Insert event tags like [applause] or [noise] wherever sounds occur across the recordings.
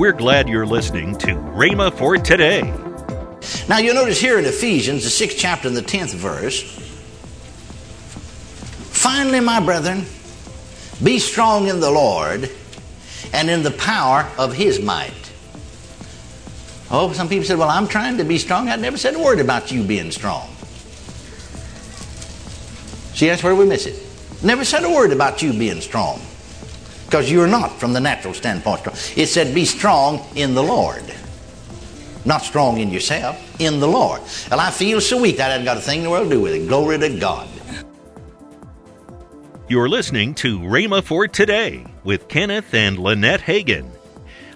We're glad you're listening to Rhema for today. Now you'll notice here in Ephesians, the sixth chapter and the tenth verse. Finally, my brethren, be strong in the Lord and in the power of his might. Oh, some people said, Well, I'm trying to be strong. I never said a word about you being strong. See, that's where we miss it. Never said a word about you being strong. Because you're not, from the natural standpoint. It said, Be strong in the Lord. Not strong in yourself, in the Lord. Well, I feel so weak, I haven't got a thing in the world to do with it. Glory to God. You're listening to Rhema for Today with Kenneth and Lynette Hagin.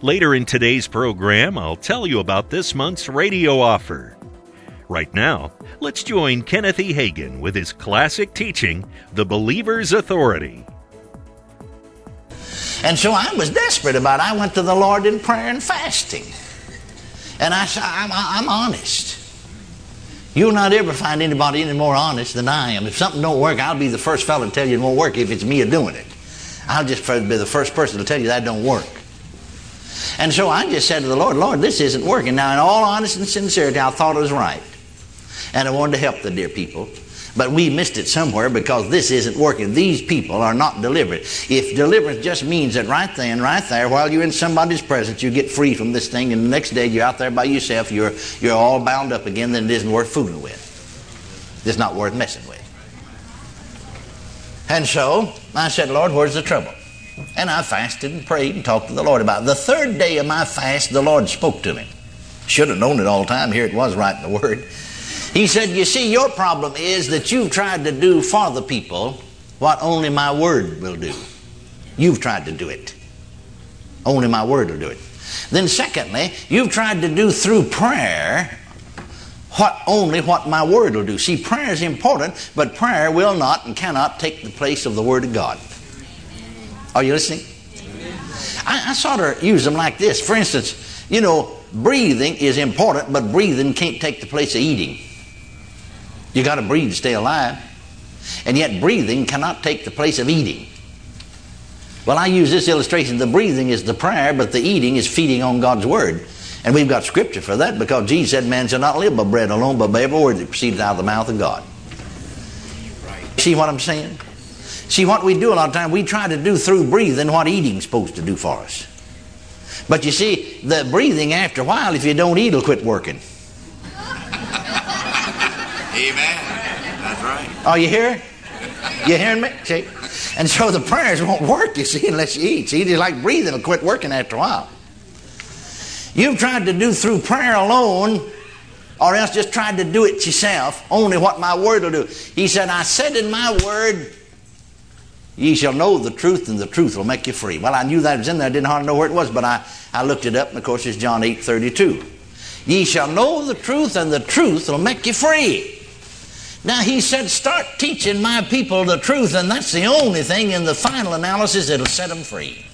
Later in today's program, I'll tell you about this month's radio offer. Right now, let's join Kenneth E. Hagin with his classic teaching, The Believer's Authority. And so I was desperate about it. I went to the Lord in prayer and fasting. And I said, I'm, I'm honest. You'll not ever find anybody any more honest than I am. If something don't work, I'll be the first fellow to tell you it won't work if it's me doing it. I'll just be the first person to tell you that don't work. And so I just said to the Lord, Lord, this isn't working. Now, in all honesty and sincerity, I thought it was right. And I wanted to help the dear people. But we missed it somewhere because this isn't working. These people are not delivered. If deliverance just means that right then, right there, while you're in somebody's presence, you get free from this thing, and the next day you're out there by yourself, you're, you're all bound up again, then it isn't worth fooling with. It's not worth messing with. And so I said, Lord, where's the trouble? And I fasted and prayed and talked to the Lord about it. The third day of my fast, the Lord spoke to me. Should have known it all the time. Here it was right in the Word. He said, You see, your problem is that you've tried to do for the people what only my word will do. You've tried to do it. Only my word will do it. Then, secondly, you've tried to do through prayer what only what my word will do. See, prayer is important, but prayer will not and cannot take the place of the word of God. Are you listening? I, I sort of use them like this. For instance, you know, breathing is important, but breathing can't take the place of eating. You got to breathe to stay alive. And yet, breathing cannot take the place of eating. Well, I use this illustration. The breathing is the prayer, but the eating is feeding on God's Word. And we've got scripture for that because Jesus said, Man shall not live by bread alone, but by every word that proceeds out of the mouth of God. See what I'm saying? See, what we do a lot of times, we try to do through breathing what eating's supposed to do for us. But you see, the breathing, after a while, if you don't eat, it'll quit working. Amen. That's right. Are you here? You hearing me? See? And so the prayers won't work, you see, unless you eat. See, it's like breathing will quit working after a while. You've tried to do through prayer alone, or else just tried to do it yourself, only what my word will do. He said, I said in my word, Ye shall know the truth, and the truth will make you free. Well, I knew that was in there. I didn't hardly know where it was, but I, I looked it up, and of course it's John 8 32. Ye shall know the truth, and the truth will make you free. Now, he said, start teaching my people the truth, and that's the only thing in the final analysis that'll set them free.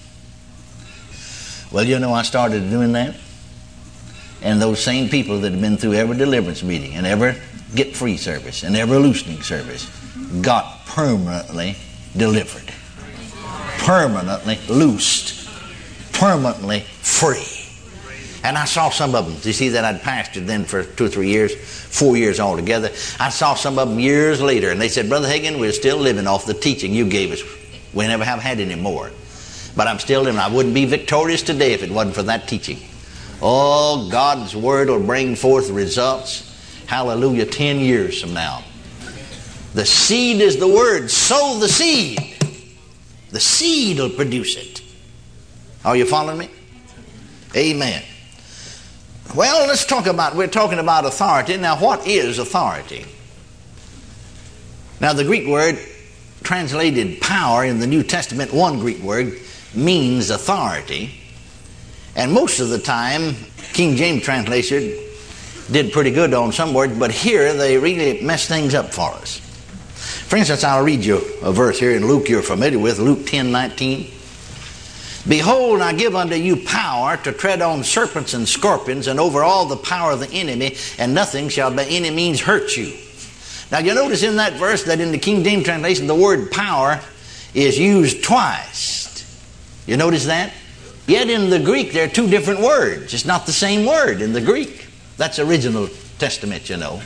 Well, you know, I started doing that. And those same people that have been through every deliverance meeting and every get free service and every loosening service got permanently delivered, permanently loosed, permanently free. And I saw some of them. You see that I'd pastored then for two or three years, four years altogether. I saw some of them years later, and they said, Brother Hagin, we're still living off the teaching you gave us. We never have had any more. But I'm still living. I wouldn't be victorious today if it wasn't for that teaching. Oh, God's Word will bring forth results. Hallelujah, 10 years from now. The seed is the Word. Sow the seed. The seed will produce it. Are you following me? Amen. Well, let's talk about, we're talking about authority. Now, what is authority? Now, the Greek word translated power in the New Testament, one Greek word, means authority. And most of the time, King James translation did pretty good on some words, but here they really mess things up for us. For instance, I'll read you a verse here in Luke you're familiar with, Luke 10 19. Behold, I give unto you power to tread on serpents and scorpions and over all the power of the enemy, and nothing shall by any means hurt you. Now, you notice in that verse that in the King James translation, the word power is used twice. You notice that? Yet in the Greek, there are two different words. It's not the same word in the Greek. That's original Testament, you know.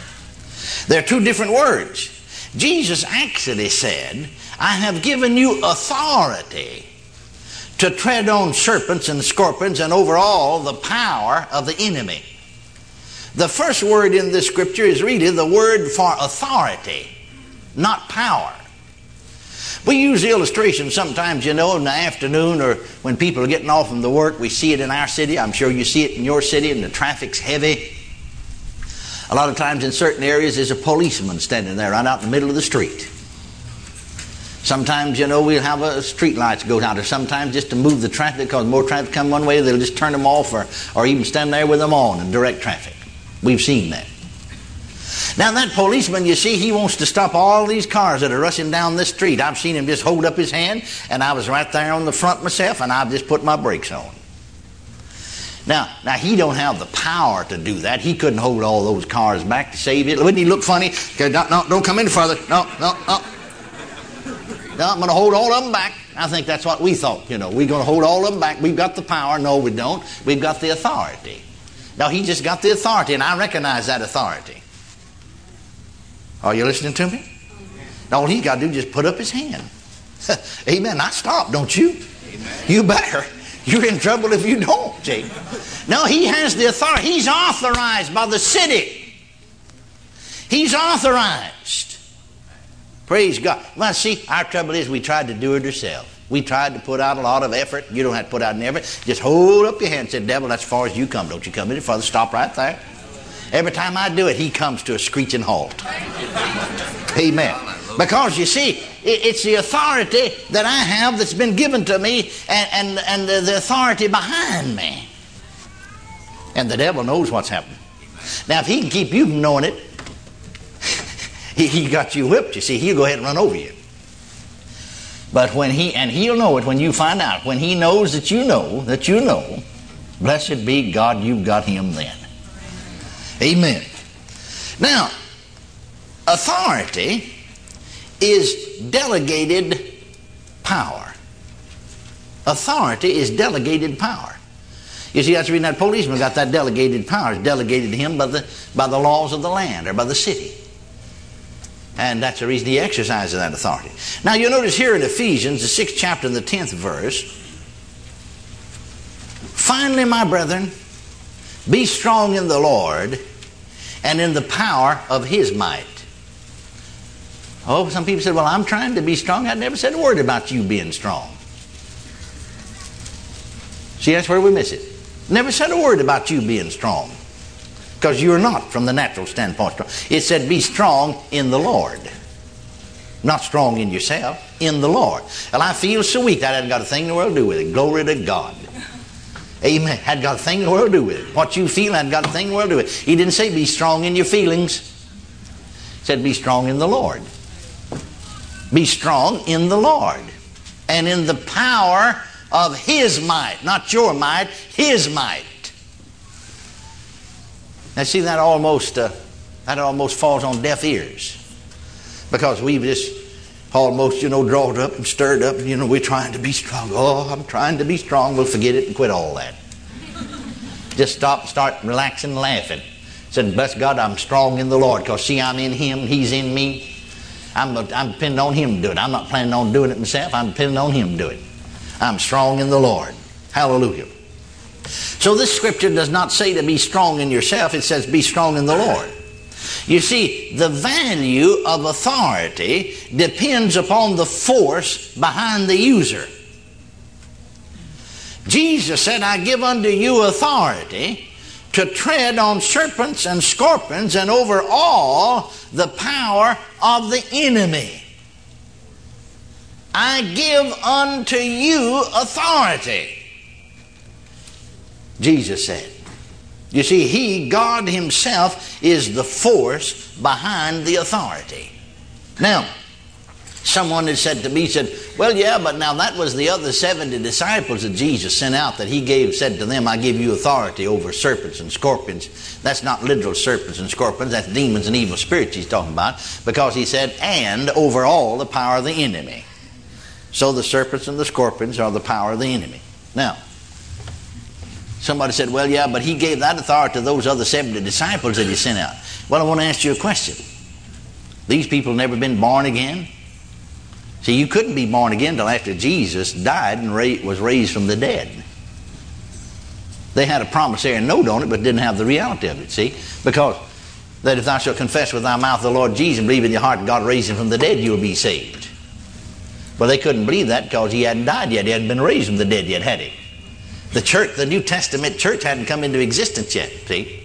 There are two different words. Jesus actually said, I have given you authority to tread on serpents and scorpions and over all the power of the enemy. The first word in this scripture is really the word for authority, not power. We use the illustration sometimes, you know, in the afternoon or when people are getting off from the work. We see it in our city. I'm sure you see it in your city, and the traffic's heavy. A lot of times in certain areas, there's a policeman standing there right out in the middle of the street. Sometimes, you know, we'll have a street lights go out, or sometimes just to move the traffic, because more traffic come one way, they'll just turn them off, or, or even stand there with them on and direct traffic. We've seen that. Now, that policeman, you see, he wants to stop all these cars that are rushing down this street. I've seen him just hold up his hand, and I was right there on the front myself, and I've just put my brakes on. Now, now he don't have the power to do that. He couldn't hold all those cars back to save it. Wouldn't he look funny? No, no, don't come any further. No, no, no. No, I'm going to hold all of them back. I think that's what we thought. You know, we're going to hold all of them back. We've got the power. No, we don't. We've got the authority. Now, he just got the authority, and I recognize that authority. Are you listening to me? All he's got to do is just put up his hand. [laughs] Amen. I stop, don't you? Amen. You better. You're in trouble if you don't, see. No, he has the authority. He's authorized by the city. He's authorized. Praise God. Well, see, our trouble is we tried to do it ourselves. We tried to put out a lot of effort. You don't have to put out an effort. Just hold up your hand and say, Devil, that's as far as you come. Don't you come any further. Stop right there. Every time I do it, he comes to a screeching halt. Amen. Because you see, it's the authority that I have that's been given to me and, and, and the authority behind me. And the devil knows what's happening. Now, if he can keep you from knowing it, he, got you whipped, you see, he'll go ahead and run over you. But when he, and he'll know it when you find out, when he knows that you know, that you know, blessed be God, you've got him then. Amen. Now, authority is delegated power. Authority is delegated power. You see, that's the reason that policeman got that delegated power. It's delegated to him by the, by the laws of the land or by the city. And that's the reason he exercises that authority. Now, you'll notice here in Ephesians, the sixth chapter and the tenth verse, finally, my brethren, be strong in the Lord and in the power of his might. Oh, some people said, Well, I'm trying to be strong. I never said a word about you being strong. See, that's where we miss it. Never said a word about you being strong. Because you're not, from the natural standpoint. It said, Be strong in the Lord. Not strong in yourself, in the Lord. Well, I feel so weak. That hadn't got a thing in the world to do with it. Glory to God. Amen. Had got a thing in the world to do with it. What you feel had got a thing in the world to do with it. He didn't say be strong in your feelings. He said be strong in the Lord. Be strong in the Lord and in the power of His might, not your might, His might. Now, see that almost uh, that almost falls on deaf ears because we've just almost, you know, drawn up and stirred up. And, you know, we're trying to be strong. Oh, I'm trying to be strong. We'll forget it and quit all that. [laughs] Just stop, start relaxing, and laughing. Said, bless God, I'm strong in the Lord because see, I'm in Him, He's in me. I'm, I'm depending on Him to do it. I'm not planning on doing it myself. I'm depending on Him to do it. I'm strong in the Lord. Hallelujah. So this scripture does not say to be strong in yourself. It says be strong in the Lord. You see, the value of authority depends upon the force behind the user. Jesus said, I give unto you authority to tread on serpents and scorpions and over all the power of the enemy. I give unto you authority. Jesus said. You see, He, God Himself, is the force behind the authority. Now, someone had said to me, said, Well, yeah, but now that was the other 70 disciples that Jesus sent out that He gave, said to them, I give you authority over serpents and scorpions. That's not literal serpents and scorpions, that's demons and evil spirits He's talking about, because He said, and over all the power of the enemy. So the serpents and the scorpions are the power of the enemy. Now, Somebody said, Well, yeah, but he gave that authority to those other 70 disciples that he sent out. Well, I want to ask you a question. These people never been born again? See, you couldn't be born again until after Jesus died and was raised from the dead. They had a promissory note on it, but didn't have the reality of it, see? Because that if thou shalt confess with thy mouth the Lord Jesus and believe in your heart God raised him from the dead, you'll be saved. Well, they couldn't believe that because he hadn't died yet. He hadn't been raised from the dead yet, had he? The church, the New Testament church hadn't come into existence yet, see?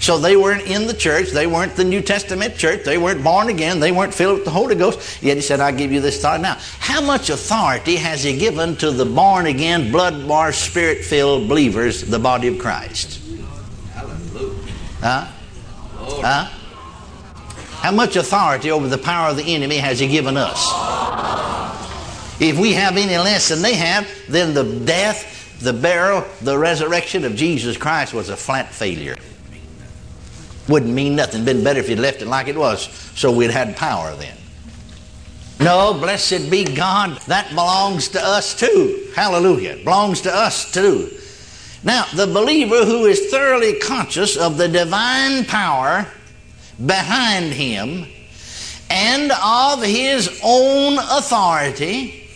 So they weren't in the church. They weren't the New Testament church. They weren't born again. They weren't filled with the Holy Ghost. Yet he said, I'll give you this authority. Now, how much authority has he given to the born again, blood washed, spirit filled believers, the body of Christ? Huh? Huh? How much authority over the power of the enemy has he given us? If we have any less than they have, then the death, the burial, the resurrection of Jesus Christ was a flat failure. Wouldn't mean nothing. Been better if you'd left it like it was, so we'd had power then. No, blessed be God. That belongs to us too. Hallelujah. Belongs to us too. Now, the believer who is thoroughly conscious of the divine power behind him and of his own authority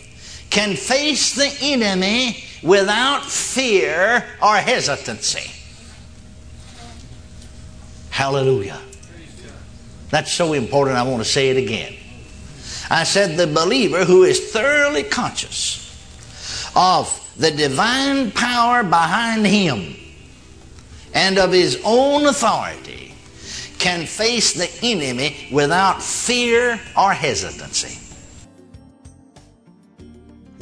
can face the enemy without fear or hesitancy. Hallelujah. That's so important, I want to say it again. I said the believer who is thoroughly conscious of the divine power behind him and of his own authority can face the enemy without fear or hesitancy.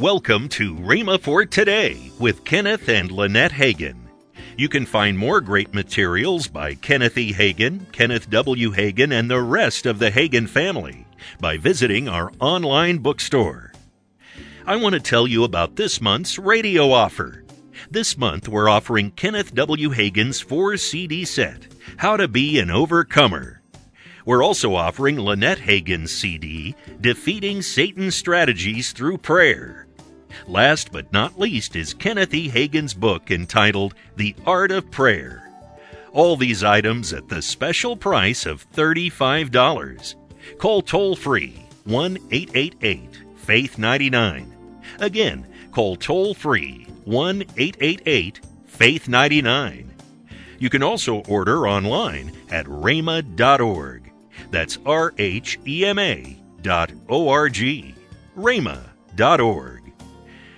Welcome to Rhema for Today with Kenneth and Lynette Hagin. You can find more great materials by Kenneth E. Hagin, Kenneth W. Hagin, and the rest of the Hagin family by visiting our online bookstore. I want to tell you about this month's radio offer. This month, we're offering Kenneth W. Hagin's four CD set, How to Be an Overcomer. We're also offering Lynette Hagin's CD, Defeating Satan's Strategies Through Prayer. Last but not least is Kenneth E. Hagin's book entitled The Art of Prayer. All these items at the special price of $35. Call toll free 1 888 Faith 99. Again, call toll free 1 888 Faith 99. You can also order online at rhema.org. That's R H E M A dot O R G. rhema.org.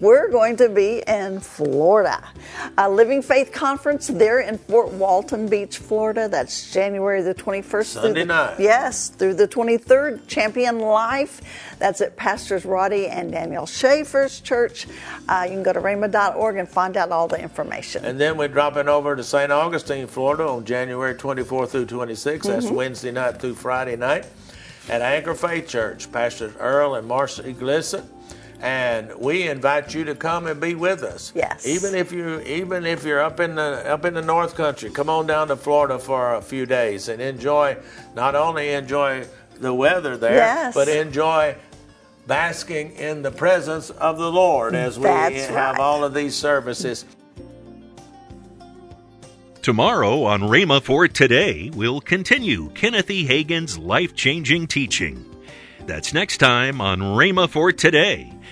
we're going to be in Florida. A Living Faith Conference there in Fort Walton Beach, Florida. That's January the 21st. Sunday the, night. Yes, through the 23rd. Champion Life. That's at Pastors Roddy and Daniel Schaefer's church. Uh, you can go to rhema.org and find out all the information. And then we're dropping over to St. Augustine, Florida on January 24th through 26th. That's mm-hmm. Wednesday night through Friday night at Anchor Faith Church. Pastors Earl and Marcia Iglesias and we invite you to come and be with us. Yes. Even if you even if you're up in the up in the North Country, come on down to Florida for a few days and enjoy not only enjoy the weather there, yes. but enjoy basking in the presence of the Lord as we That's have right. all of these services. Tomorrow on Rhema for Today, we'll continue Kenneth E. Hagin's life changing teaching. That's next time on Rhema for Today